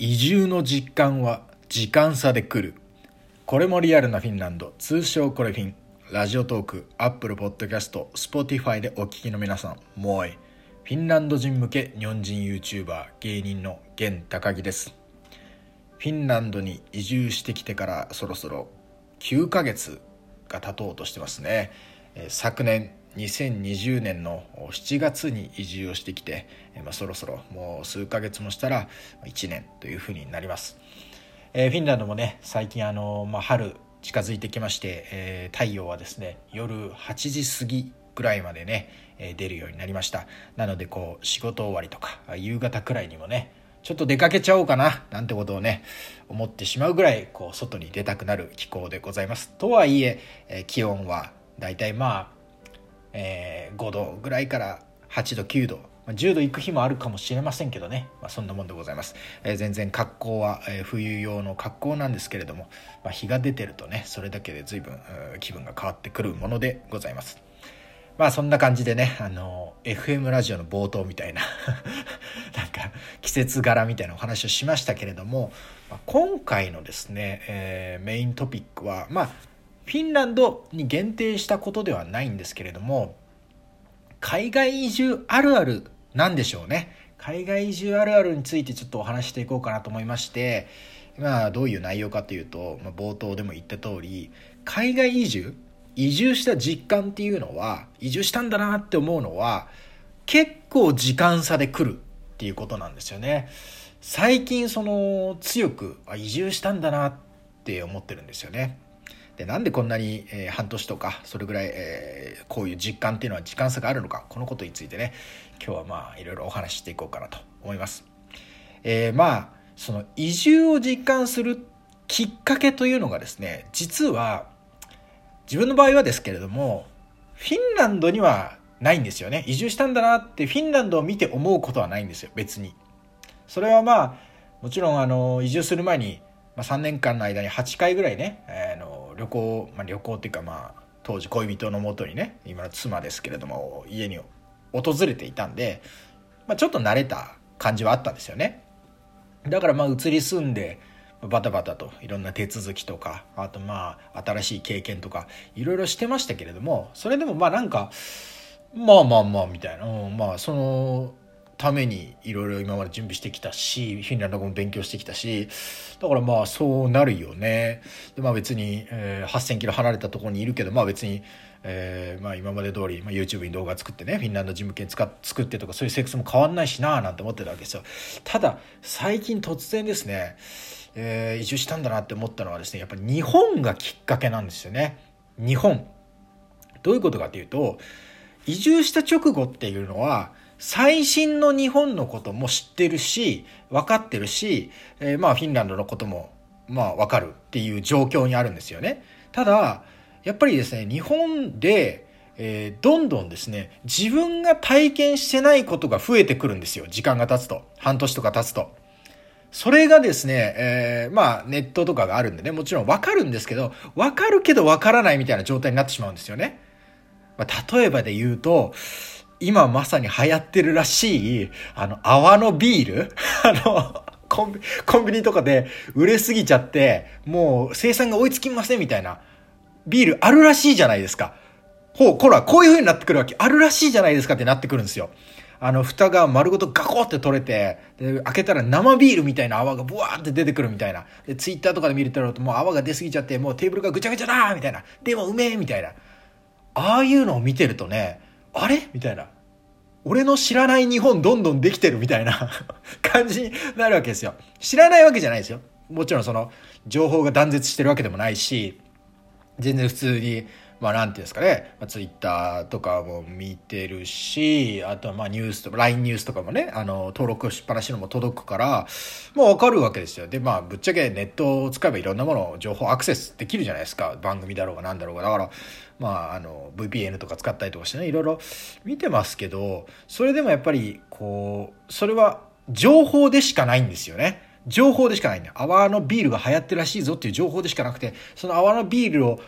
移住の実感は時間差で来る。これもリアルなフィンランド。通称これフィン。 Radiotalk Apple Podcast Spotify でお聞きの皆さん Moi フィンランド人向け日本人 YouTuber 芸人の玄高木です。フィンランドに移住してきてからそろそろ9ヶ月が経とうとしてますね。昨年2020年の7月に移住をしてきて、まあ、そろそろもう数ヶ月もしたら1年というふうになります、えー、フィンランドもね最近あの、まあ、春近づいてきまして、えー、太陽はですね夜8時過ぎぐらいまでね、えー、出るようになりました。なのでこう仕事終わりとか夕方くらいにもねちょっと出かけちゃおうかななんてことをね思ってしまうぐらいこう外に出たくなる気候でございます。とはいええー、気温はだいたいまあえー、5度ぐらいから8度9度。10度行く日もあるかもしれませんけどね、まあ、そんなもんでございます、えー、全然格好は、えー、冬用の格好なんですけれども、まあ、日が出てるとねそれだけで随分気分が変わってくるものでございます。まあそんな感じでねあの FM ラジオの冒頭みたいな なんか季節柄みたいなお話をしましたけれども、今回のですね、えー、メイントピックはまあフィンランドに限定したことではないんですけれども海外移住あるあるなんでしょうね。海外移住あるあるについてちょっとお話していこうかなと思いましてまあどういう内容かというと、まあ、冒頭でも言った通り海外移住移住した実感っていうのは移住したんだなって思うのは結構時間差で来るっていうことなんですよね。最近その強くあ移住したんだなって思ってるんですよね。でなんでこんなに、えー、半年とかそれぐらい、えー、こういう実感っていうのは時間差があるのかこのことについてね今日はまあいろいろお話ししていこうかなと思います。えー、まあその移住を実感するきっかけというのがですね実は自分の場合はですけれどもフィンランドにはないんですよね移住したんだなってフィンランドを見て思うことはないんですよ別にそれはまあもちろんあの移住する前に、ま、3年間の間に8回ぐらいね、え、旅行、まあ、旅行っていうかまあ当時恋人のもとにね今の妻ですけれども家に訪れていたんで、まあ、ちょっと慣れた感じはあったんですよね。だからまあ移り住んでバタバタといろんな手続きとかあとまあ新しい経験とかいろいろしてましたけれどもそれでもまあなんかまあまあまあみたいな、うん、まあそのためにいろいろ今まで準備してきたしフィンランド語も勉強してきたしだからまあそうなるよね。でまあ別に、えー、8,000キロ離れたところにいるけどまあ別に、えーまあ、今まで通り、まあ、YouTube に動画作ってねフィンランド事務権作ってとかそういうセックスも変わんないしななんて思ってたわけですよ。ただ最近突然ですね、えー、移住したんだなって思ったのはですねやっぱり日本がきっかけなんですよね。日本。どういうことかというと移住した直後っていうのは最新の日本のことも知ってるし、分かってるし、えー、まあフィンランドのこともまあ分かるっていう状況にあるんですよね。ただ、やっぱりですね、日本で、えー、どんどんですね、自分が体験してないことが増えてくるんですよ。時間が経つと。半年とか経つと。それがですね、えー、まあネットとかがあるんでね、もちろんわかるんですけど、わかるけどわからないみたいな状態になってしまうんですよね。まあ、例えばで言うと、今まさに流行ってるらしい、あの、泡のビール あの、コンビ、コンビニとかで売れすぎちゃって、もう生産が追いつきませんみたいな、ビールあるらしいじゃないですか。ほう、ほら、こういう風になってくるわけ。あるらしいじゃないですかってなってくるんですよ。あの、蓋が丸ごとガコって取れて、で、開けたら生ビールみたいな泡がブワーって出てくるみたいな。で、ツイッターとかで見ると、もう泡が出すぎちゃって、もうテーブルがぐちゃぐちゃだみたいな。でもうめえみたいな。ああいうのを見てるとね、あれ？みたいな。俺の知らない日本どんどんできてるみたいな 感じになるわけですよ。知らないわけじゃないですよ。もちろんその情報が断絶してるわけでもないし、全然普通にまあなんていうんですかね、まあ、ツイッターとかも見てるし、あとはまあニュースとか、LINE ニュースとかもね、あの、登録しっぱなしのも届くから、もうわかるわけですよ。で、まあぶっちゃけネットを使えばいろんなもの、情報アクセスできるじゃないですか。番組だろうが何だろうが。だから、まああの、VPN とか使ったりとかしてね、いろいろ見てますけど、それでもやっぱり、こう、それは情報でしかないんですよね。情報でしかないんだ。泡のビールが流行ってるらしいぞっていう情報でしかなくて、その泡のビールを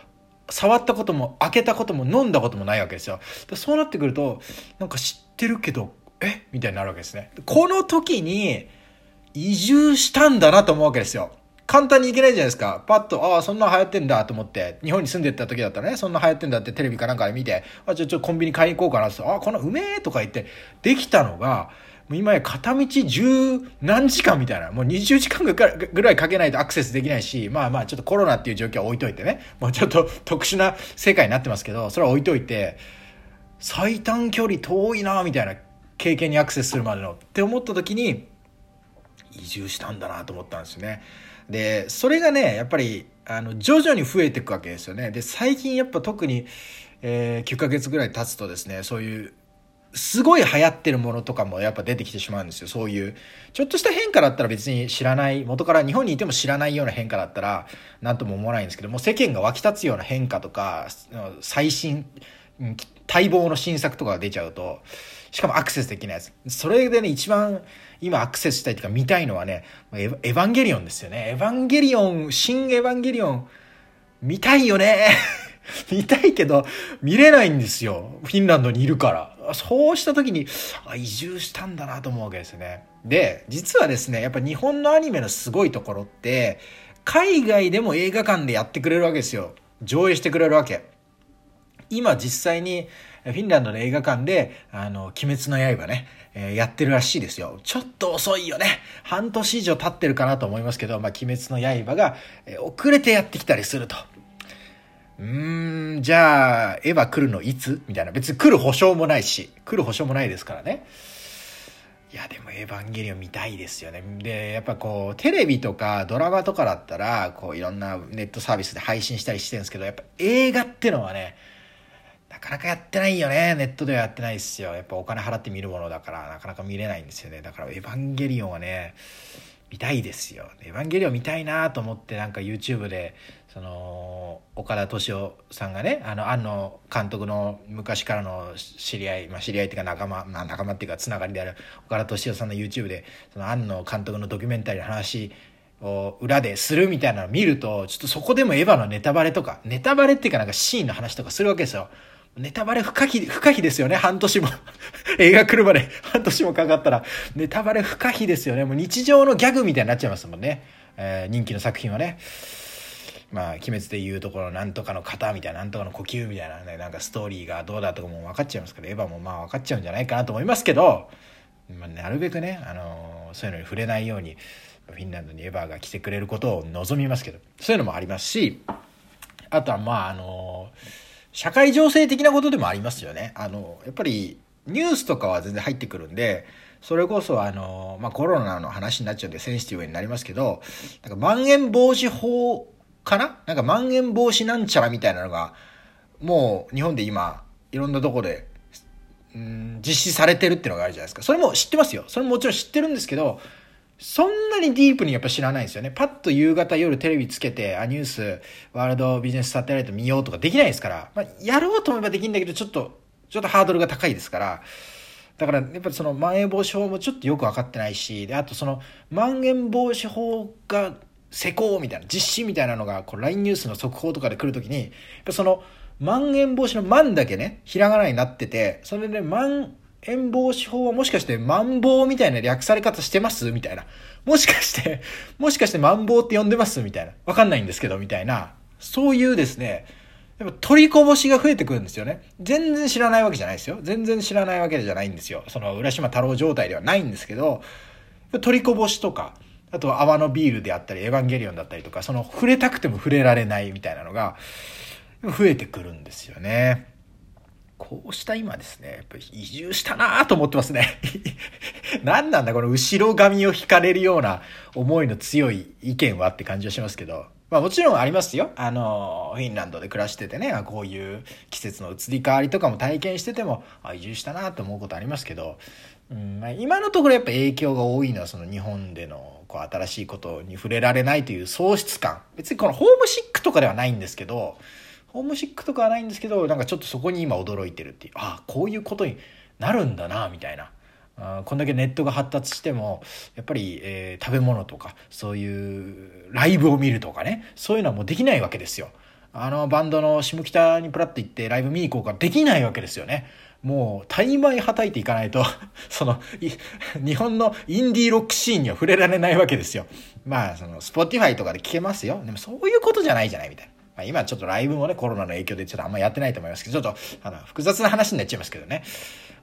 触ったことも開けたことも飲んだこともないわけですよ。そうなってくると、なんか知ってるけど、え？みたいになるわけですね。この時に移住したんだなと思うわけですよ。簡単にいけないじゃないですか。パッと、ああ、そんな流行ってんだと思って、日本に住んでった時だったらね、そんな流行ってんだってテレビかなんかで見て、あ、ちょ、ちょ、コンビニ買いに行こうかなって、あ、このうめえとか言って、できたのが、もう今や片道十何時間みたいな、もう20時間ぐらいかけないとアクセスできないし、まあまあちょっとコロナっていう状況は置いといてね、もうちょっと特殊な世界になってますけど、それは置いといて、最短距離遠いなみたいな経験にアクセスするまでのって思った時に、移住したんだなと思ったんですよね。で、それがね、やっぱり、あの、徐々に増えていくわけですよね。で、最近やっぱ特に、えー、9ヶ月ぐらい経つとですね、そういう、すごい流行ってるものとかもやっぱ出てきてしまうんですよ。そういう、ちょっとした変化だったら別に知らない、元から日本にいても知らないような変化だったら、なんとも思わないんですけども、世間が湧き立つような変化とか、最新、待望の新作とかが出ちゃうと、しかもアクセスできないやつ。それでね、一番今アクセスしたいというか見たいのはね、エヴァンゲリオンですよね。エヴァンゲリオン、新エヴァンゲリオン、見たいよね。見たいけど、見れないんですよ。フィンランドにいるから。そうした時に、あ、移住したんだなと思うわけですね。で、実はですね、やっぱ日本のアニメのすごいところって、海外でも映画館でやってくれるわけですよ。上映してくれるわけ。今実際にフィンランドの映画館で、あの、鬼滅の刃ね、えー、やってるらしいですよ。ちょっと遅いよね。半年以上経ってるかなと思いますけど、まあ、鬼滅の刃が、えー、遅れてやってきたりすると。うーん、じゃあ、エヴァ来るのいつ？みたいな。別に来る保証もないし、来る保証もないですからね。いや、でもエヴァンゲリオン見たいですよね。で、やっぱこう、テレビとかドラマとかだったら、こう、いろんなネットサービスで配信したりしてるんですけど、やっぱ映画ってのはね、なかなかやってないよね。ネットではやってないですよ。やっぱお金払って見るものだから、なかなか見れないんですよね。だから、エヴァンゲリオンはね、見たいですよ。エヴァンゲリオン見たいなと思って、なんか YouTube で、その、岡田敏夫さんがね、あの、庵野監督の昔からの知り合い、まあ知り合いっていうか仲間、まあ仲間っていうかつながりである岡田敏夫さんの YouTube で、その庵野監督のドキュメンタリーの話を裏でするみたいなのを見ると、ちょっとそこでもエヴァのネタバレとか、ネタバレっていうかなんかシーンの話とかするわけですよ。ネタバレ不可避、不可避ですよね。半年も 映画来るまで半年もかかったら、ネタバレ不可避ですよね。もう日常のギャグみたいになっちゃいますもんね。えー、人気の作品はね。まあ、鬼滅でいうところ、なんとかの型みたいな、なんとかの呼吸みたいなね、なんかストーリーがどうだとかも分かっちゃいますから、エヴァもまあ分かっちゃうんじゃないかなと思いますけど、まあ、なるべくね、あのー、そういうのに触れないように、フィンランドにエヴァが来てくれることを望みますけど、そういうのもありますし、あとはまあ、あのー社会情勢的なことでもありますよね。あの、やっぱりニュースとかは全然入ってくるんで、それこそあの、まあ、コロナの話になっちゃうんでセンシティブになりますけど、なんかまん延防止法かな？なんかまん延防止なんちゃらみたいなのが、もう日本で今、いろんなとこで、うん、実施されてるっていうのがあるじゃないですか。それも知ってますよ。それももちろん知ってるんですけど、そんなにディープにやっぱ知らないんですよね。パッと夕方夜テレビつけて、あ、ニュース、ワールドビジネスサテライト見ようとかできないですから、まあ、やろうと思えばできるんだけど、ちょっと、ちょっとハードルが高いですから、だから、やっぱりその、まん延防止法もちょっとよく分かってないし、で、あとその、まん延防止法が施行みたいな、実施みたいなのが、こう、LINE ニュースの速報とかで来るときに、やっぱその、まん延防止のまんだけね、ひらがなになってて、それで、まん延防止法はもしかしてマンボウみたいな略され方してますみたいな。もしかして、もしかしてマンボウって呼んでますみたいな。わかんないんですけど、みたいな。そういうですね、やっぱ取りこぼしが増えてくるんですよね。全然知らないわけじゃないですよ。全然知らないわけじゃないんですよ。その浦島太郎状態ではないんですけど、取りこぼしとか、あとは泡のビールであったり、エヴァンゲリオンだったりとか、その触れたくても触れられないみたいなのが、増えてくるんですよね。こうした今ですね、やっぱり移住したなぁと思ってますね。何なんだこの後ろ髪を引かれるような思いの強い意見はって感じはしますけど。まあもちろんありますよ。あの、フィンランドで暮らしててね、こういう季節の移り変わりとかも体験してても、あ移住したなと思うことありますけど、うんまあ、今のところやっぱ影響が多いのはその日本でのこう新しいことに触れられないという喪失感。別にこのホームシックとかではないんですけど、ホームシックとかはないんですけどなんかちょっとそこに今驚いてるっていうああこういうことになるんだなみたいな。あこんだけネットが発達してもやっぱり、えー、食べ物とかそういうライブを見るとかねそういうのはもうできないわけですよ。あのバンドの下北にプラッと行ってライブ見に行こうかできないわけですよね。もう、大枚はたいていかないと、その、日本のインディーロックシーンには触れられないわけですよ。まあ、その、 Spotify とかで聞けますよ。でもそういうことじゃないじゃないみたいな。まあ、今ちょっとライブもね、コロナの影響でちょっとあんまやってないと思いますけど、ちょっと、あの、複雑な話になっちゃいますけどね。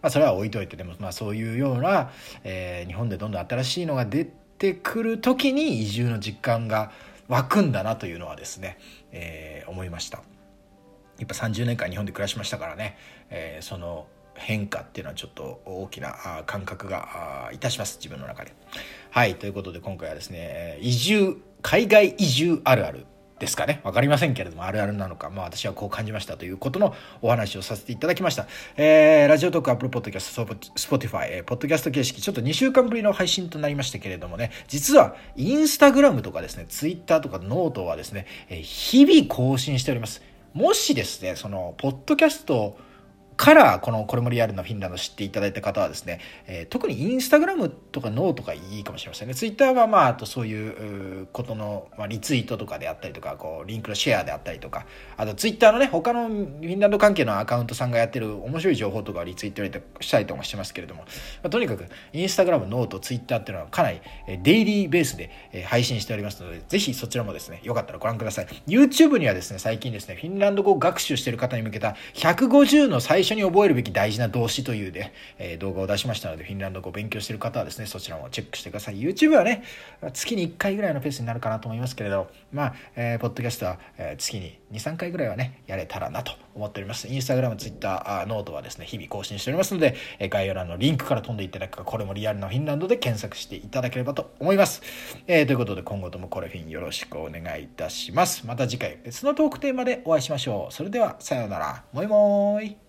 まあ、それは置いといて、でも、まあ、そういうような、えー、日本でどんどん新しいのが出てくる時に移住の実感が湧くんだなというのはですね、えー、思いました。やっぱ30年間日本で暮らしましたからね、えー、その変化っていうのはちょっと大きな感覚がいたします自分の中で。はいということで今回はですね移住海外移住あるあるですかね。わかりませんけれども、あるあるなのか、まあ私はこう感じましたということのお話をさせていただきました。えー、 Radiotalk、Apple Podcast、Spotify、えー、ポッドキャスト形式、ちょっと2週間ぶりの配信となりましたけれどもね、実は Instagram とかですね、 Twitter とかノートはですね、えー、日々更新しております。もしですね、その、ポッドキャストをからこのこれもリアルなフィンランド知っていただいた方はですね、えー、特に Instagram とかノーとかいいかもしれませんね。ツイッターはまあ、あとそういうことの、まあ、リツイートとかであったりとか、こう、リンクのシェアであったりとか、あとツイッターのね、他のフィンランド関係のアカウントさんがやってる面白い情報とかをリツイートしたりとかしてますけれども、まあ、とにかくインスタグラム、ノート、ツイッターっていうのはかなりデイリーベースで配信しておりますので、ぜひそちらもですね、よかったらご覧ください。YouTube にはですね、最近ですね、フィンランド語学習してる方に向けた150の最初に覚えるべき大事な動詞というで、えー、動画を出しましたので、フィンランド語を勉強している方はですね、そちらもチェックしてください。YouTube はね、月に1回ぐらいのペースになるかなと思いますけれど、まあ、えー、ポッドキャストは、えー、月に2、3回ぐらいはね、やれたらなと思っております。インスタグラム、ツイッター、ノートはですね、日々更新しておりますので、え概要欄のリンクから飛んでいただくか、これもリアルなフィンランドで検索していただければと思います。え、ということで、今後ともこれフィンよろしくお願いいたします。また次回別のトークテーマでお会いしましょう。それでは、さようなら。もいもーい。